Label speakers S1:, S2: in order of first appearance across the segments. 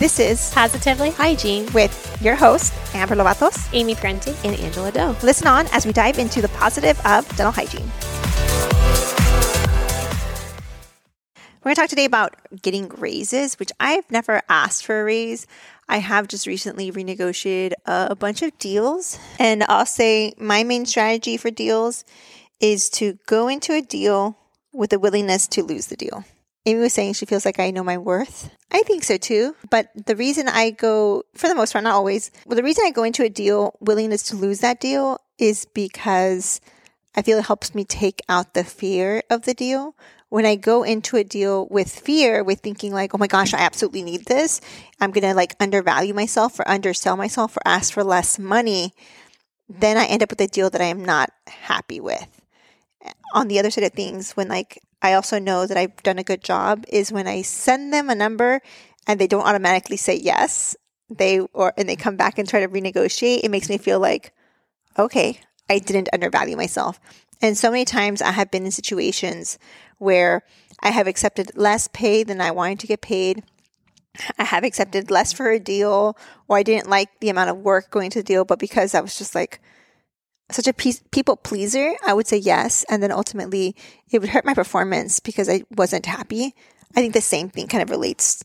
S1: This is
S2: Positively Hygiene
S1: with your host, Amber Lovatos,
S2: Amy Prenti, and Angela Doe.
S1: Listen on as we dive into the positive of dental hygiene. We're going to talk today about getting raises, which I've never asked for a raise. I have just recently renegotiated a bunch of deals. And I'll say my main strategy for deals is to go into a deal with a willingness to lose the deal. Amy was saying she feels like I know my worth. I think so too. But the reason I go, for the most part, not always, well, the reason I go into a deal, willingness to lose that deal, is because I feel it helps me take out the fear of the deal. When I go into a deal with fear, with thinking like, oh my gosh, I absolutely need this, I'm going to like undervalue myself or undersell myself or ask for less money, then I end up with a deal that I am not happy with. On the other side of things, when like I also know that I've done a good job is when I send them a number and they don't automatically say yes, they or and they come back and try to renegotiate, it makes me feel like, okay, I didn't undervalue myself. And so many times I have been in situations where I have accepted less pay than I wanted to get paid. I have accepted less for a deal, or I didn't like the amount of work going to the deal, but because I was just like, such a people pleaser, I would say yes. And then ultimately it would hurt my performance because I wasn't happy. I think the same thing kind of relates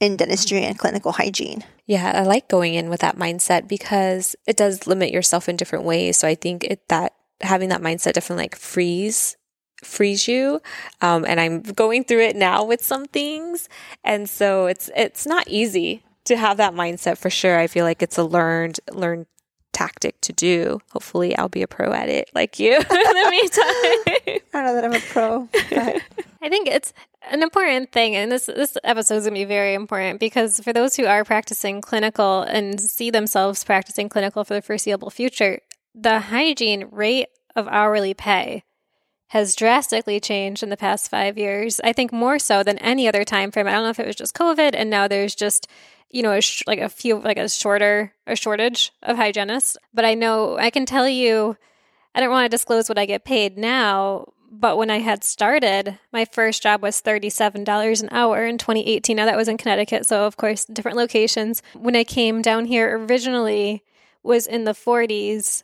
S1: in dentistry and clinical hygiene.
S2: Yeah, I like going in with that mindset because it does limit yourself in different ways. So I think it, that having that mindset definitely like frees frees you um, and i'm going through it now with some things and so it's it's not easy to have that mindset for sure i feel like it's a learned learned tactic to do. Hopefully, I'll be a pro at it like you in the
S1: meantime. I don't know that I'm a pro, but
S3: I think it's an important thing, and this this episode is going to be very important because for those who are practicing clinical and see themselves practicing clinical for the foreseeable future, the hygiene rate of hourly pay has drastically changed in the past five years. I think more so than any other time frame. I don't know if it was just COVID, and now there's just you know, a sh- like a few, like a shorter, a shortage of hygienists. But I know I can tell you, I don't want to disclose what I get paid now. But when I had started, my first job was $37 an hour in 2018. Now that was in Connecticut. So, of course, different locations. When I came down here originally was in the 40s.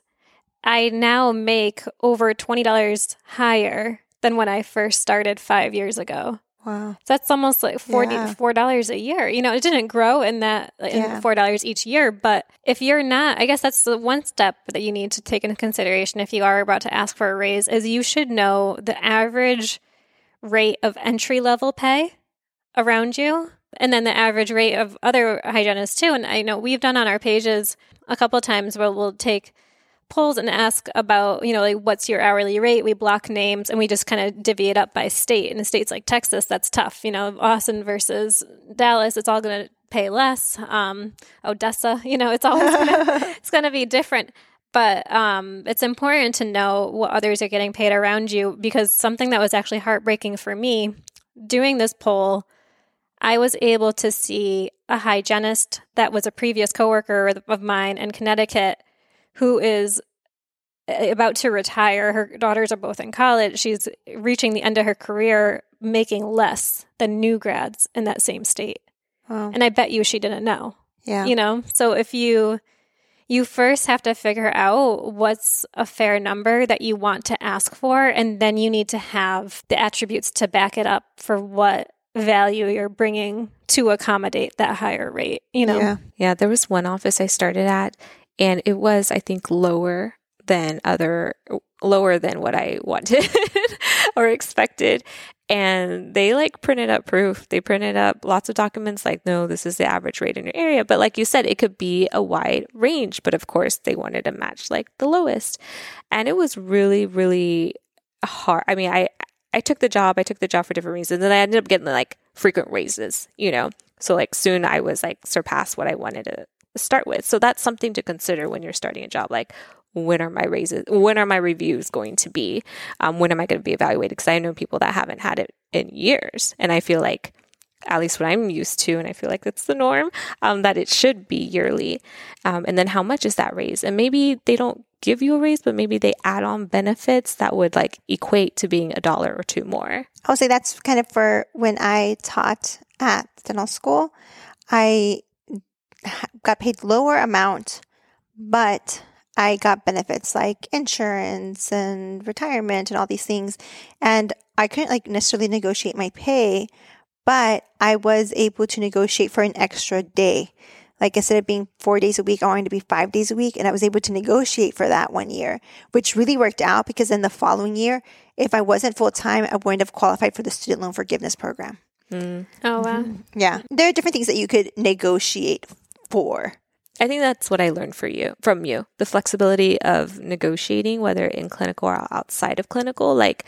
S3: I now make over $20 higher than when I first started five years ago.
S1: Wow.
S3: So that's almost like forty four dollars a year. You know, it didn't grow in that in yeah. four dollars each year. But if you're not, I guess that's the one step that you need to take into consideration if you are about to ask for a raise is you should know the average rate of entry level pay around you and then the average rate of other hygienists too. And I know we've done on our pages a couple of times where we'll take polls and ask about, you know, like what's your hourly rate? We block names and we just kind of divvy it up by state. In states like Texas, that's tough. You know, Austin versus Dallas, it's all going to pay less. Um, Odessa, you know, it's always gonna, it's going to be different. But um, it's important to know what others are getting paid around you because something that was actually heartbreaking for me doing this poll, I was able to see a hygienist that was a previous coworker of mine in Connecticut who is eh, about to retire. Her daughters are both in college. She's reaching the end of her career making less than new grads in that same state. Wow. And I bet you she didn't know.
S1: Yeah.
S3: You know, so if you you first have to figure out what's a fair number that you want to ask for and then you need to have the attributes to back it up for what value you're bringing to accommodate that higher rate, you know.
S2: Yeah. Yeah, there was one office I started at and it was i think lower than other lower than what i wanted or expected. And they like printed up proof. They printed up lots of documents like no this is the average rate in your area. But like you said it could be a wide range. But of course they wanted to match like the lowest. And it was really really hard. I mean i i took the job. I took the job for different reasons. And i ended up getting like frequent raises you know? So like soon i was like surpassed what i wanted to start with. So that's something to consider when you're starting a job. Like, when are my raises? When are my reviews going to be? Um, when am I going to be evaluated? Because I know people that haven't had it in years, and I feel like at least what I'm used to, and I feel like that's the norm, um, that it should be yearly. Um, and then how much is that raise? And maybe they don't give you a raise, but maybe they add on benefits that would like equate to being a dollar or two more.
S1: I'll say that's kind of for when I taught at dental school. I got paid lower amount, but I got benefits like insurance and retirement and all these things. And I couldn't like necessarily negotiate my pay, but I was able to negotiate for an extra day. Like instead of being four days a week, I wanted to be five days a week. And I was able to negotiate for that one year, which really worked out because then the following year, if I wasn't full time, I wouldn't have qualified for the student loan forgiveness program.
S3: Mm. Oh, wow.
S1: Mm-hmm. Yeah. There are different things that you could negotiate for.
S2: I think that's what I learned for you from you. The flexibility of negotiating, whether in clinical or outside of clinical, like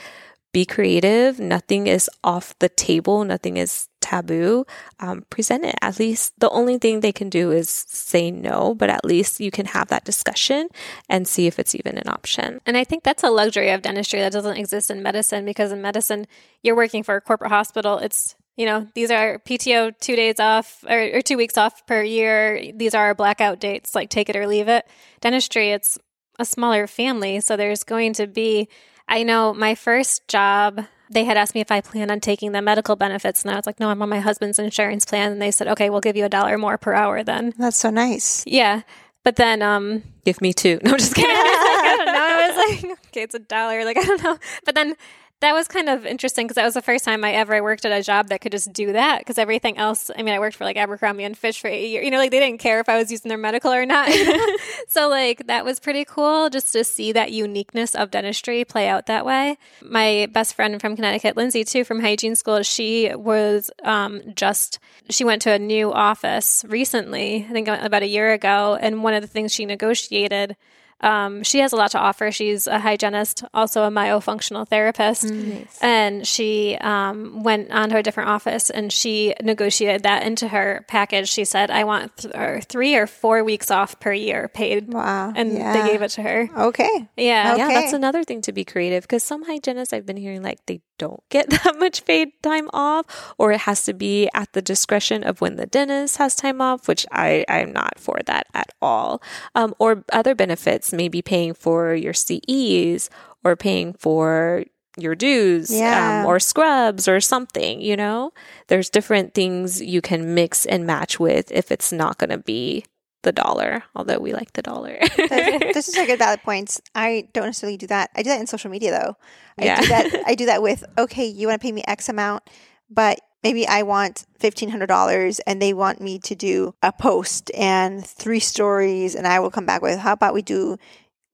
S2: be creative. Nothing is off the table. Nothing is taboo. Um, present it. At least the only thing they can do is say no, but at least you can have that discussion and see if it's even an option.
S3: And I think that's a luxury of dentistry that doesn't exist in medicine because in medicine, you're working for a corporate hospital. It's you know, these are PTO two days off or, or, two weeks off per year. These are our blackout dates, like take it or leave it. Dentistry, it's a smaller family. So there's going to be, I know my first job, they had asked me if I plan on taking the medical benefits. And I was like, no, I'm on my husband's insurance plan. And they said, okay, we'll give you a dollar more per hour then.
S1: That's so nice.
S3: Yeah. But then, um,
S2: give me two. No, I'm just kidding.
S3: I don't know. I was like, okay, it's a dollar. Like, I don't know. But then that was kind of interesting because that was the first time I ever worked at a job that could just do that. Because everything else, I mean, I worked for like Abercrombie and Fitch for eight years. You know, like they didn't care if I was using their medical or not. so like that was pretty cool just to see that uniqueness of dentistry play out that way. My best friend from Connecticut, Lindsay, too, from hygiene school, she was um, just she went to a new office recently. I think about a year ago, and one of the things she negotiated um, she has a lot to offer. She's a hygienist, also a myofunctional therapist. Mm, nice. And she um, went on to a different office and she negotiated that into her package. She said, I want th- or three or four weeks off per year paid.
S1: Wow.
S3: And yeah. they gave it to her.
S1: Okay.
S3: Yeah.
S2: Okay. Yeah, that's another thing to be creative because some hygienists I've been hearing like they don't get that much paid time off or it has to be at the discretion of when the dentist has time off, which I, I'm not for that at all. Um, or other benefits, maybe paying for your CEs or paying for your dues um, yeah. um, or scrubs or something, you know? There's different things you can mix and match with if it's not going to be the dollar, although we like the dollar.
S1: this is a good valid points. I don't necessarily do that. I do that in social media though. I yeah. do that I do that with okay, you want to pay me X amount, but maybe I want $1500 and they want me to do a post and three stories and I will come back with how about we do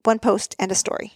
S1: one post and a story.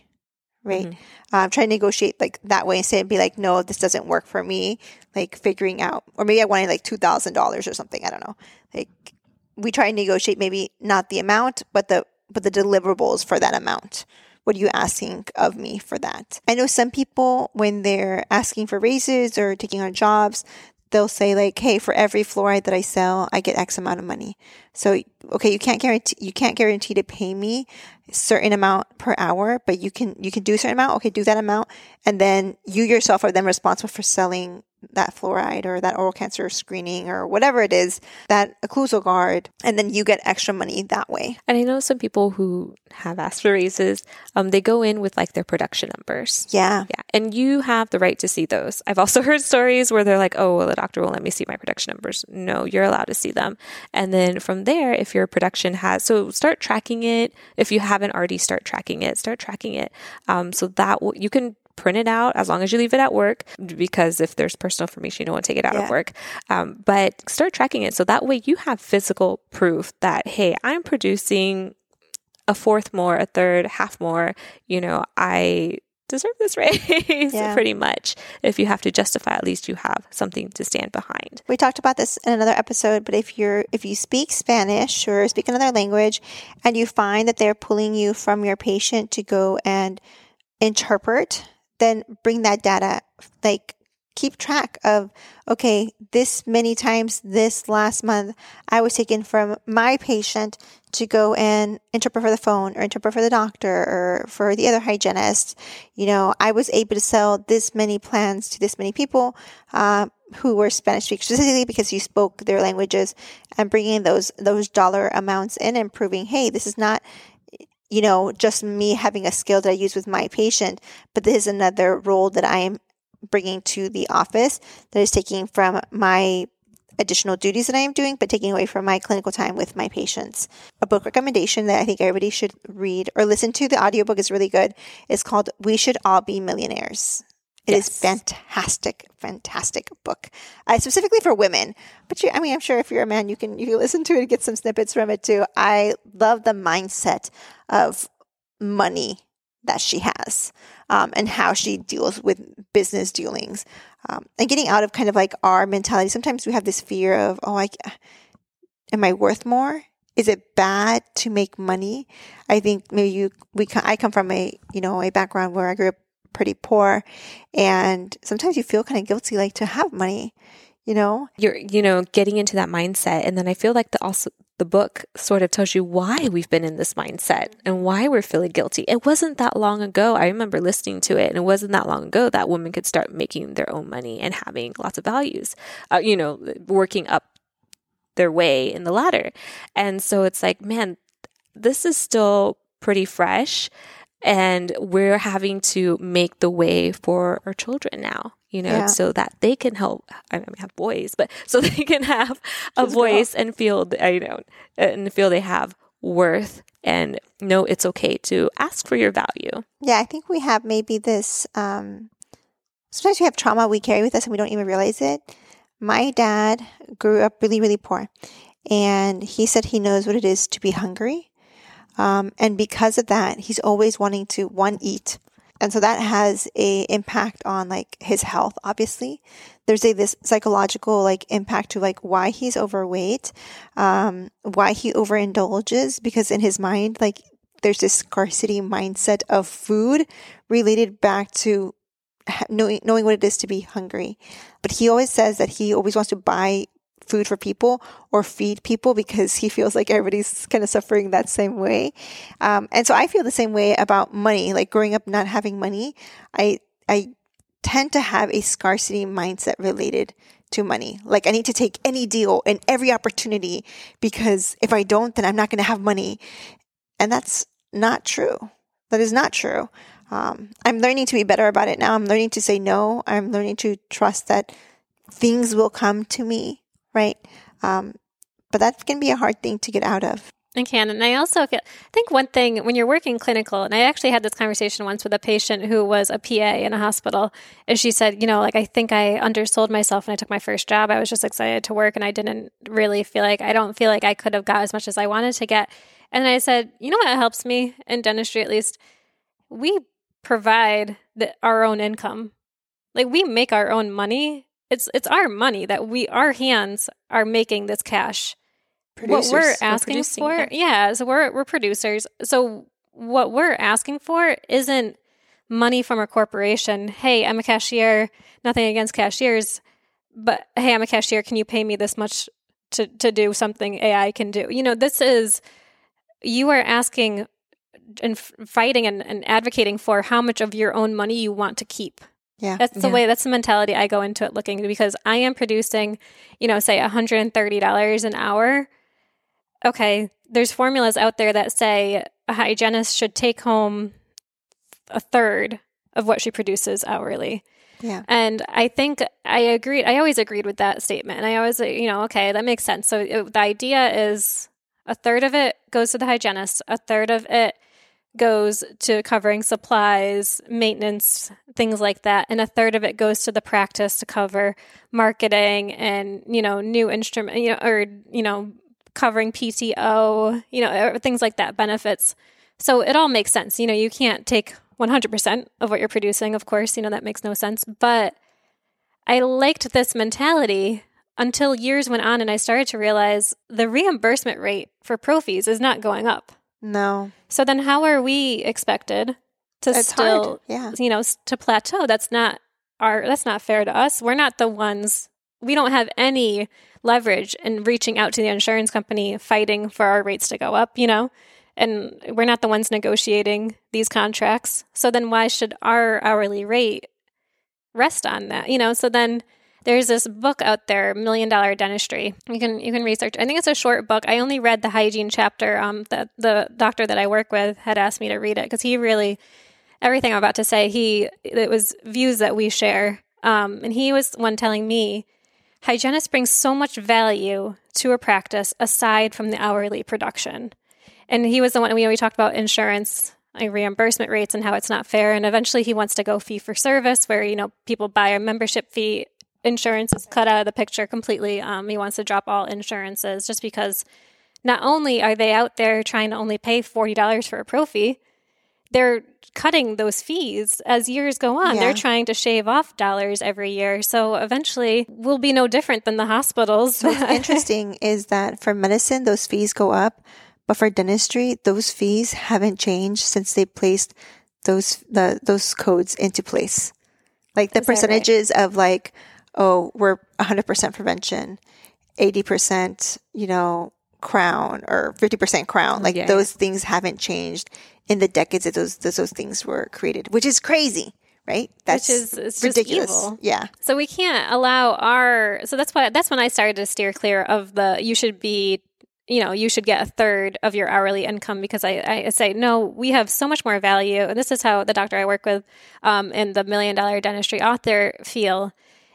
S1: Right. Mm-hmm. Um, try to negotiate like that way instead and be like, no, this doesn't work for me. Like figuring out, or maybe I wanted like $2,000 or something. I don't know. Like we try and negotiate maybe not the amount, but the but the deliverables for that amount. What are you asking of me for that? I know some people when they're asking for raises or taking on jobs, they'll say like, "Hey, for every fluoride that I sell, I get X amount of money." So, okay, you can't guarantee you can't guarantee to pay me certain amount per hour, but you can you can do a certain amount. Okay, do that amount, and then you yourself are then responsible for selling that fluoride or that oral cancer screening or whatever it is, that occlusal guard, and then you get extra money that way.
S2: And I know some people who have asked for raises, um, they go in with like their production numbers.
S1: Yeah.
S2: Yeah. And you have the right to see those. I've also heard stories where they're like, oh, well, the doctor won't let me see my production numbers. No, you're allowed to see them. And then from there, if your production has, so start tracking it. If you haven't already, start tracking it, start tracking it. Um, so that w- you can print it out as long as you leave it at work because if there's personal information you don't want to take it out yeah. of work um, but start tracking it so that way you have physical proof that hey i'm producing a fourth more a third half more you know i deserve this raise yeah. pretty much if you have to justify at least you have something to stand behind
S1: we talked about this in another episode but if you're if you speak spanish or speak another language and you find that they're pulling you from your patient to go and interpret then bring that data, like keep track of, okay, this many times this last month, I was taken from my patient to go and interpret for the phone or interpret for the doctor or for the other hygienist. You know, I was able to sell this many plans to this many people, uh, who were Spanish speakers specifically because you spoke their languages and bringing those, those dollar amounts in and proving, hey, this is not you know, just me having a skill that I use with my patient, but this is another role that I am bringing to the office that is taking from my additional duties that I am doing, but taking away from my clinical time with my patients. A book recommendation that I think everybody should read or listen to, the audiobook is really good, is called We Should All Be Millionaires. It yes. is fantastic, fantastic book, uh, specifically for women. But you, I mean, I'm sure if you're a man, you can you can listen to it and get some snippets from it too. I love the mindset of money that she has um, and how she deals with business dealings um, and getting out of kind of like our mentality. Sometimes we have this fear of, oh, I am I worth more? Is it bad to make money? I think maybe you we I come from a you know a background where I grew up pretty poor. And sometimes you feel kind of guilty, like to have money, you know?
S2: You're, you know, getting into that mindset. And then I feel like the also, the book sort of tells you why we've been in this mindset and why we're feeling guilty. It wasn't that long ago. I remember listening to it, and it wasn't that long ago that women could start making their own money and having lots of values, uh, you know, working up their way in the ladder. And so it's like, man, this is still pretty fresh and we're having to make the way for our children now you know yeah. so that they can help i mean we have boys but so they can have a voice and feel you know and feel they have worth and know it's okay to ask for your value
S1: yeah i think we have maybe this um sometimes we have trauma we carry with us and we don't even realize it my dad grew up really really poor and he said he knows what it is to be hungry um, and because of that, he's always wanting to one eat. And so that has a impact on like his health, obviously. There's a this psychological like impact to like why he's overweight, um, why he overindulges, because in his mind, like there's this scarcity mindset of food related back to knowing, knowing what it is to be hungry. But he always says that he always wants to buy food for people or feed people because he feels like everybody's kind of suffering that same way. Um, and so I feel the same way about money. Like growing up not having money, I I tend to have a scarcity mindset related to money. Like I need to take any deal and every opportunity because if I don't, then I'm not going to have money. And that's not true. That is not true. Um, I'm learning to be better about it now. I'm learning to say no. I'm learning to trust that things will come to me right? Um, but that can be a hard thing to get out of.
S3: It can. And I also I think one thing when you're working clinical, and I actually had this conversation once with a patient who was a PA in a hospital, and she said, you know, like I think I undersold myself when I took my first job. I was just excited to work and I didn't really feel like, I don't feel like I could have got as much as I wanted to get. And I said, you know what helps me in dentistry at least? We provide the, our own income. Like we make our own money it's it's our money that we our hands are making this cash. Producers. What we're asking we're for, yeah, so we're we're producers. So what we're asking for isn't money from a corporation. Hey, I'm a cashier. Nothing against cashiers, but hey, I'm a cashier. Can you pay me this much to to do something AI can do? You know, this is you are asking and fighting and, and advocating for how much of your own money you want to keep.
S1: Yeah.
S3: That's the
S1: yeah.
S3: way, that's the mentality I go into it looking because I am producing, you know, say $130 an hour. Okay. There's formulas out there that say a hygienist should take home a third of what she produces hourly.
S1: Yeah.
S3: And I think I agreed. I always agreed with that statement. And I always, you know, okay, that makes sense. So it, the idea is a third of it goes to the hygienist, a third of it goes to covering supplies, maintenance, things like that, and a third of it goes to the practice to cover marketing and you know new instrument, you know, or you know covering PTO, you know, things like that, benefits. So it all makes sense. You know, you can't take 100% of what you're producing, of course, you know, that makes no sense. But I liked this mentality until years went on and I started to realize the reimbursement rate for prophies is not going up.
S1: No.
S3: So then how are we expected to it's still hard. yeah. you know, to plateau? That's not our that's not fair to us. We're not the ones we don't have any leverage in reaching out to the insurance company fighting for our rates to go up, you know? And we're not the ones negotiating these contracts. So then why should our hourly rate rest on that? You know, so then there's this book out there, Million Dollar Dentistry. You can you can research. I think it's a short book. I only read the hygiene chapter. Um, that the doctor that I work with had asked me to read it because he really everything I'm about to say. He it was views that we share. Um, and he was one telling me hygienists bring so much value to a practice aside from the hourly production. And he was the one we, we talked about insurance like reimbursement rates and how it's not fair. And eventually he wants to go fee for service where, you know, people buy a membership fee. Insurance is cut out of the picture completely. Um, he wants to drop all insurances just because not only are they out there trying to only pay $40 for a prophy, they're cutting those fees as years go on. Yeah. They're trying to shave off dollars every year. So eventually we'll be no different than the hospitals.
S1: What's interesting is that for medicine, those fees go up, but for dentistry, those fees haven't changed since they placed those the those codes into place. Like the percentages right? of like, oh, we're 100% prevention, 80%, you know, crown or 50% crown. Like yeah. those things haven't changed in the decades that those, those, those things were created, which is crazy right?
S3: That's Which is ridiculous.
S1: Yeah.
S3: So we can't allow our. So that's why that's when I started to steer clear of the. You should be. You know, you should get a third of your hourly income because I, I say no. We have so much more value, and this is how the doctor I work with, um, and the million dollar dentistry author feel,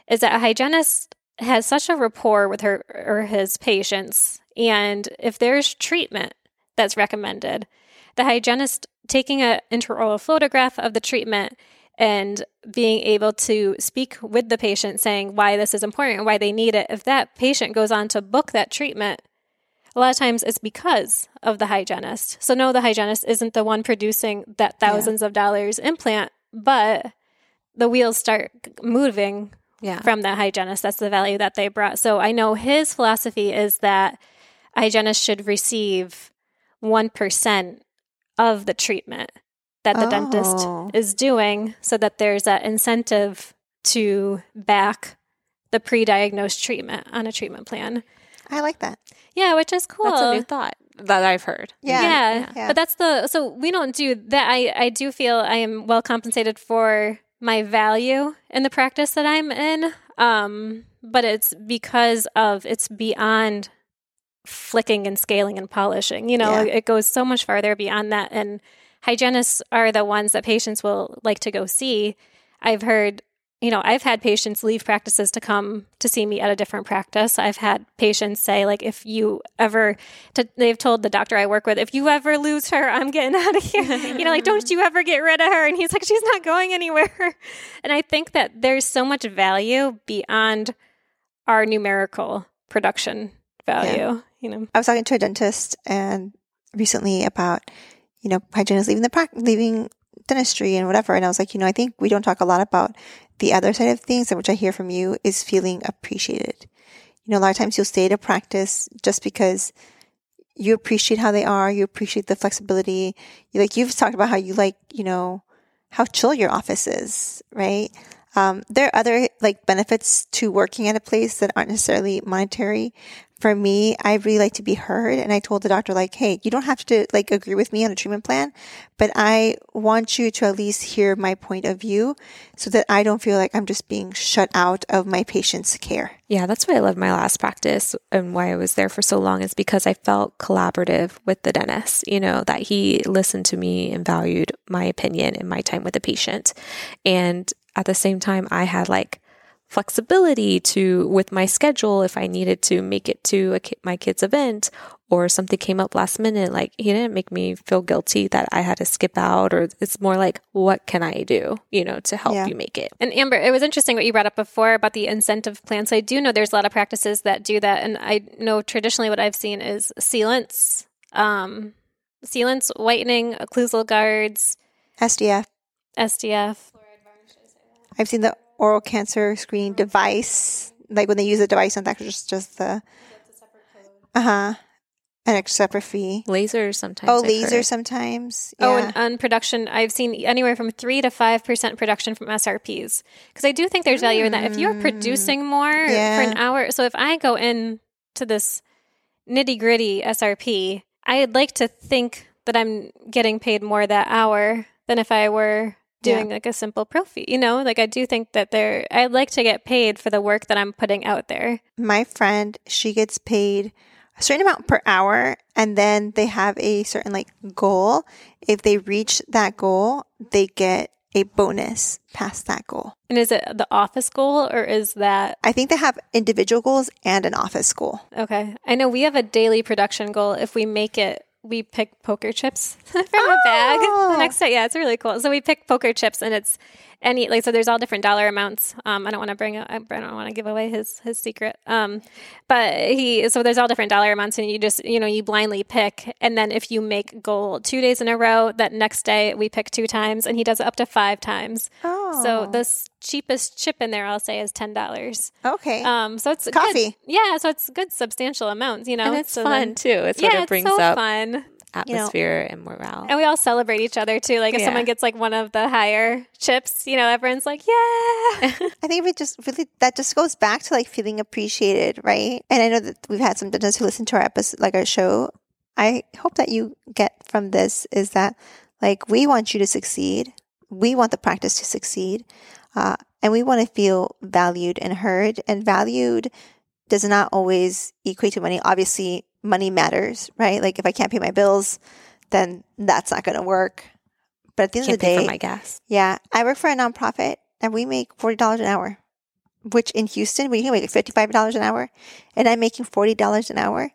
S3: is that a hygienist has such a rapport with her or his patients, and if there's treatment that's recommended, the hygienist taking an intraoral photograph of the treatment and being able to speak with the patient saying why this is important and why they need it. If that patient goes on to book that treatment, a lot of times it's because of the hygienist. So, no, the hygienist isn't the one producing that thousands yeah. of dollars implant, but the wheels start moving yeah. from that hygienist. That's the value that they brought. So, I know his philosophy is that hygienists should receive 1% of the treatment that the oh. dentist is doing so that there's that incentive to back the pre-diagnosed treatment on a treatment plan.
S1: I like that.
S3: Yeah, which is cool.
S2: That's a new thought that I've heard.
S3: Yeah. Yeah. yeah. But that's the so we don't do that I I do feel I am well compensated for my value in the practice that I'm in. Um but it's because of it's beyond flicking and scaling and polishing. You know, yeah. it goes so much farther beyond that. And hygienists are the ones that patients will like to go see. I've heard, you know, I've had patients leave practices to come to see me at a different practice. I've had patients say, like, if you ever, to, they've told the doctor I work with, if you ever lose her, I'm getting out of here. you know, like, don't you ever get rid of her? And he's like, she's not going anywhere. and I think that there's so much value beyond our numerical production value. Yeah you know.
S1: I was talking to a dentist and recently about, you know, hygienists leaving the practice, leaving dentistry and whatever. And I was like, you know, I think we don't talk a lot about the other side of things, which I hear from you is feeling appreciated. You know, a lot of times you'll stay a practice just because you appreciate how they are, you appreciate the flexibility. You like you've talked about how you like, you know, how chill your office is, right? Um, there are other like benefits to working at a place that aren't necessarily monetary, for me, I really like to be heard. And I told the doctor, like, hey, you don't have to like agree with me on a treatment plan, but I want you to at least hear my point of view so that I don't feel like I'm just being shut out of my patient's care.
S2: Yeah, that's why I love my last practice and why I was there for so long is because I felt collaborative with the dentist, you know, that he listened to me and valued my opinion and my time with the patient. And at the same time, I had like flexibility to with my schedule if I needed to make it to ki- my kid's event or something came up last minute. Like he didn't make me feel guilty that I had to skip out, or it's more like, what can I do, you know, to help yeah. you make it.
S3: And Amber, it was interesting what you brought up before about the incentive plan. So I do know there's a lot of practices that do that, and I know traditionally what I've seen is sealants, um, sealants, whitening, occlusal guards,
S1: SDF,
S3: SDF.
S1: I've seen the oral cancer screening device, like when they use a device on that, just just the uh huh, an extra fee.
S2: Laser sometimes.
S1: Oh, I've laser heard. sometimes.
S3: Yeah. Oh, and on production, I've seen anywhere from three to five percent production from SRPs because I do think there's value mm. in that. If you're producing more yeah. for an hour, so if I go in to this nitty gritty SRP, I'd like to think that I'm getting paid more that hour than if I were doing yeah. like a simple prophy. You know, like I do think that there, I'd like to get paid for the work that I'm putting out there.
S1: My friend, she gets paid a certain amount per hour and then they have a certain like goal. If they reach that goal, they get a bonus past that goal.
S3: And is it the office goal or is that?
S1: I think they have individual goals and an office goal.
S3: Okay. I know we have a daily production goal. If we make it, we pick poker chips from oh. a bag. The oh. next day, yeah, it's really cool. So we pick poker chips and it's any like so there's all different dollar amounts. Um, i don't want to bring I don't want to give away his his secret. Um, but he so there's all different dollar amounts and you just you know you blindly pick. And then if you make goal two days in a row that next day we pick two times and he does it up to five times. Oh. so the cheapest chip in there i'll say is ten dollars.
S1: Okay.
S3: Um so it's
S1: coffee
S3: good, yeah so it's good substantial amounts you know?
S2: And it's
S3: so
S2: fun
S3: then,
S2: too it's what
S3: yeah,
S2: it brings
S3: it's so
S2: up.
S3: fun
S2: atmosphere
S3: you know,
S2: and morale.
S3: And we all celebrate each other too. Like if yeah. someone gets like one of the higher chips, you know, everyone's like, yeah.
S1: I think we just really, that just goes back to like feeling appreciated, right? And I know that we've had some dentists who listen to our episode, like our show. I hope that you get from this is that like we want you to succeed. We want the practice to succeed. Uh, and we want to feel valued and heard and valued does not always equate to money. Obviously, money matters, right? Like if I can't pay my bills, then that's not going to work. But at the end
S2: can't
S1: of the day,
S2: for my gas.
S1: Yeah, I work for a nonprofit and we make forty dollars an hour, which in Houston we can make fifty five dollars an hour, and I'm making forty dollars an hour.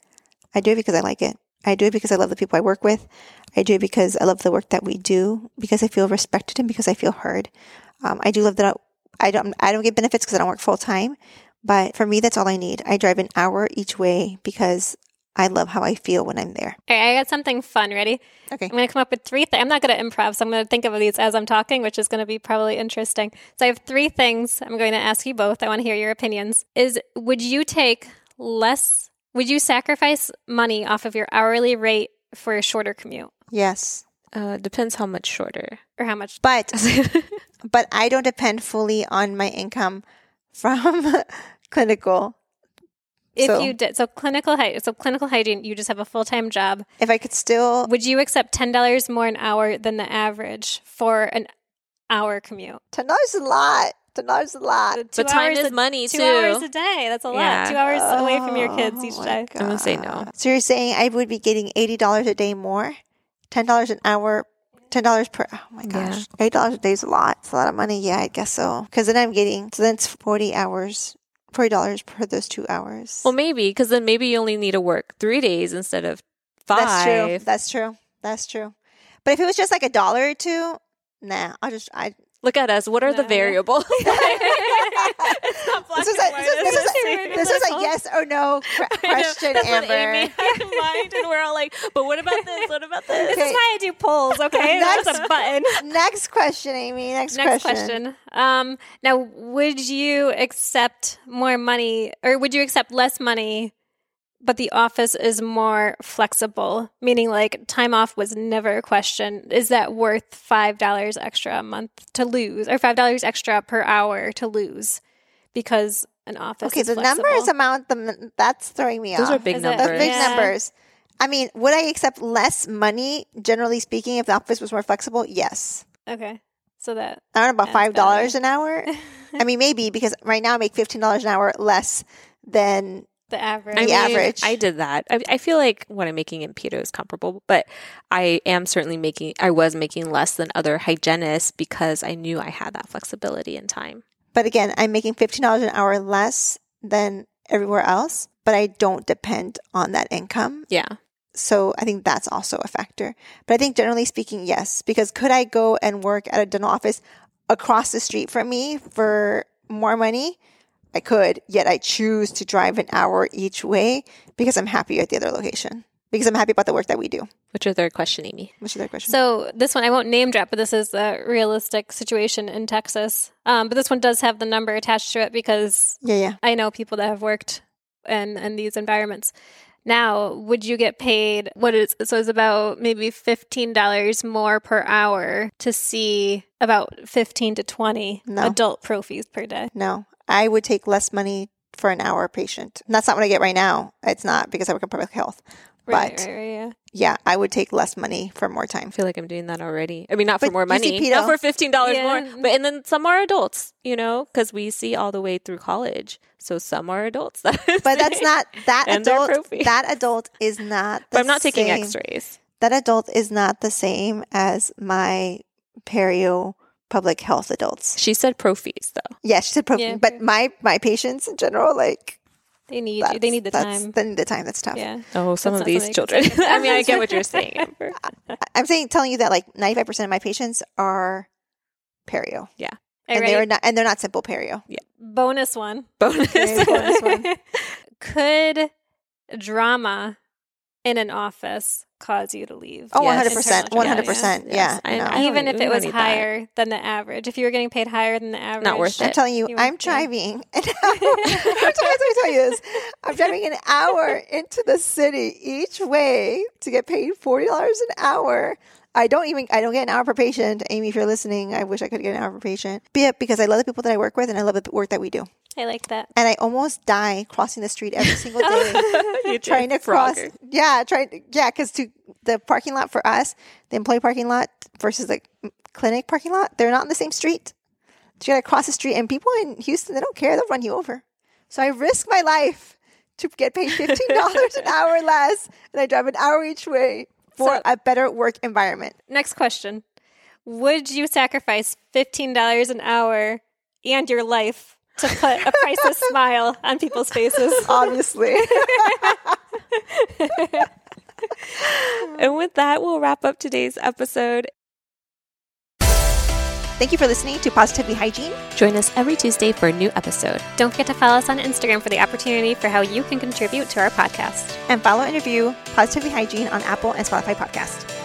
S1: I do it because I like it. I do it because I love the people I work with. I do it because I love the work that we do, because I feel respected and because I feel heard. Um, I do love that I don't I don't get benefits because I don't work full time, but for me that's all I need. I drive an hour each way because I love how I feel when I'm there.
S3: All right, I got something fun. Ready?
S1: Okay.
S3: I'm going to come up with three things. I'm not going to improv, so I'm going to think of these as I'm talking, which is going to be probably interesting. So I have three things I'm going to ask you both. I want to hear your opinions. Is would you take less, would you sacrifice money off of your hourly rate for a shorter commute?
S1: Yes.
S2: Uh, depends how much shorter.
S3: Or how much.
S1: But, but I don't depend fully on my income from clinical
S3: if so, you did so clinical hygiene so clinical hygiene you just have a full-time job
S1: if i could still
S3: would you accept $10 more an hour than the average for an hour commute
S1: $10 is a lot ten dollars a lot.
S2: but time is a, money
S3: two
S2: too.
S3: Two hours a day. That's a yeah. lot. Two hours oh, away from your oh kids each day.
S2: God. I'm gonna say no.
S1: So you're saying I would be getting eighty dollars a day more, ten dollars an hour, ten dollars per. Oh my gosh, yeah. eight dollars a day is a lot. It's a lot of money. Yeah, I guess so. Because then I'm getting so then it's forty hours forty dollars per those two hours.
S2: Well, maybe because then maybe you only need to work three days instead of five.
S1: That's true. That's true. That's true. But if it was just like a dollar or two, nah, I'll just I
S2: Look at us. What are no. the variables? this
S1: is a, this is, a, this is a yes or no question,
S2: That's
S1: Amber.
S2: What Amy had in mind, and we're all like, "But what about this? What about this?"
S3: Okay. This is why I do polls. Okay,
S1: next,
S3: that's a button.
S1: Next question, Amy. Next,
S3: next
S1: question.
S3: question. Um, now, would you accept more money, or would you accept less money but the office is more flexible, meaning like time off was never a question. Is that worth $5 extra a month to lose or $5 extra per hour to lose because an office
S1: Okay, the
S3: flexible?
S1: numbers amount the, that's throwing me
S2: Those
S1: off.
S2: are big is numbers.
S1: Those big yeah. numbers. I mean, would I accept less money generally speaking if the office was more flexible? Yes.
S3: Okay. So that
S1: I don't know about five dollars an hour. I mean, maybe because right now I make fifteen dollars an hour less than
S3: the average.
S2: I
S1: the
S2: mean,
S1: average.
S2: I did that. I, I, feel like what I'm making in Peto is comparable, but I am certainly making, I was making less than other hygienists because I knew I had that flexibility in time.
S1: But again, I'm making $15 an hour less than everywhere else, but I don't depend on that income.
S2: Yeah.
S1: So I think that's also a factor. But I think generally speaking, yes, because could I go and work at a dental office across the street from me for more money? I could, yet I choose to drive an hour each way because I'm happy at the other location. Because I'm happy about the work that we do.
S2: What's your third question, Amy?
S1: What's your third question?
S3: So this one I won't name drop, but this is a realistic situation in Texas. Um, but this one does have the number attached to it because
S1: yeah, yeah.
S3: I know people that have worked in in these environments. Now, would you get paid what is so it's about maybe fifteen dollars more per hour to see about fifteen to twenty
S1: no.
S3: adult prophies per day?
S1: No, I would take less money for an hour patient. And that's not what I get right now. It's not because I work in public health.
S3: Right, but right, right, yeah.
S1: yeah, I would take less money for more time.
S2: I feel like I'm doing that already. I mean, not for but more money, not for fifteen dollars yeah. more, but and then some are adults, you know, because we see all the way through college. So some are adults.
S1: but that's not that adult. That adult is not.
S2: but I'm not
S1: same.
S2: taking X-rays.
S1: That adult is not the same as my perio public health adults.
S2: She said prophies though.
S1: Yeah, she said prophies. Yeah, but my my patients in general, like
S3: they need you. They need the time.
S1: They need the time. That's tough.
S2: Yeah. Oh, some that's of these children. I mean, I get what you're saying.
S1: I'm saying, telling you that like 95 percent of my patients are perio.
S2: Yeah.
S1: And they're not, and they're not simple perio.
S2: Yeah.
S3: Bonus one.
S2: Bonus. bonus one.
S3: Could drama in an office cause you to leave.
S1: Oh, yes. 100%. 100%. Yeah.
S3: yeah. Even if it was higher that. than the average. If you were getting paid higher than the average.
S2: Not worth it.
S1: I'm telling you, you I'm driving an hour. I'm tell you this. I'm driving an hour into the city each way to get paid $40 an hour. I don't even I don't get an hour per patient. Amy, if you're listening, I wish I could get an hour per patient. Because I love the people that I work with and I love the work that we do.
S3: I like that.
S1: And I almost die crossing the street every single day. you trying to cross. Yeah, trying. Yeah, because to the parking lot for us, the employee parking lot versus the clinic parking lot, they're not in the same street. So you got to cross the street, and people in Houston, they don't care; they'll run you over. So I risk my life to get paid fifteen dollars an hour less, and I drive an hour each way for so, a better work environment.
S3: Next question: Would you sacrifice fifteen dollars an hour and your life to put a priceless smile on people's faces.
S1: Obviously.
S2: and with that, we'll wrap up today's episode.
S1: Thank you for listening to Positively Hygiene.
S2: Join us every Tuesday for a new episode.
S3: Don't forget to follow us on Instagram for the opportunity for how you can contribute to our podcast.
S1: And follow and review Positively Hygiene on Apple and Spotify podcast.